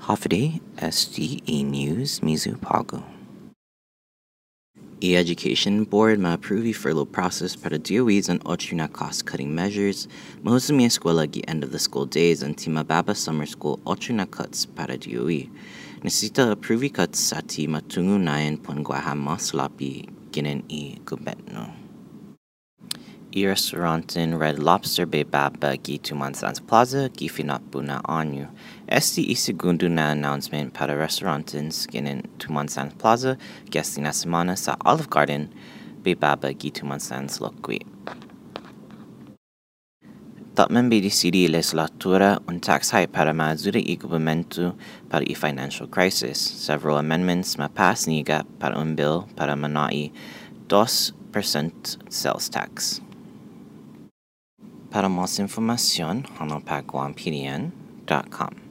Hafide SDE News miyu på'go. E-Education Board ma-approve furlough process para DOEs and ocho na cost-cutting measures. Mahusumi eskwela gi end of the school days and Timababa Summer School ocho na cuts para DOE. Necesita approve cuts sa ti matungu nayan pongwaha mas lapi ginen i gubetno. E-Restaurantin Red Lobster Bay Baba gi Tumon Sands Plaza gi Finapuna Anyu. Esti segundo na announcement para restaurant in restaurantes ginin Tumon Sands Plaza gesti na semana sa Olive Garden Bay Baba gi Tumon Sands Lokwi. Tatman bi decidi legislatura un tax hike para maazura i gobernamento para i financial crisis. Several amendments ma pass niga para un bill para manai 2% sales tax. Para más información, hanopaguampdn.com.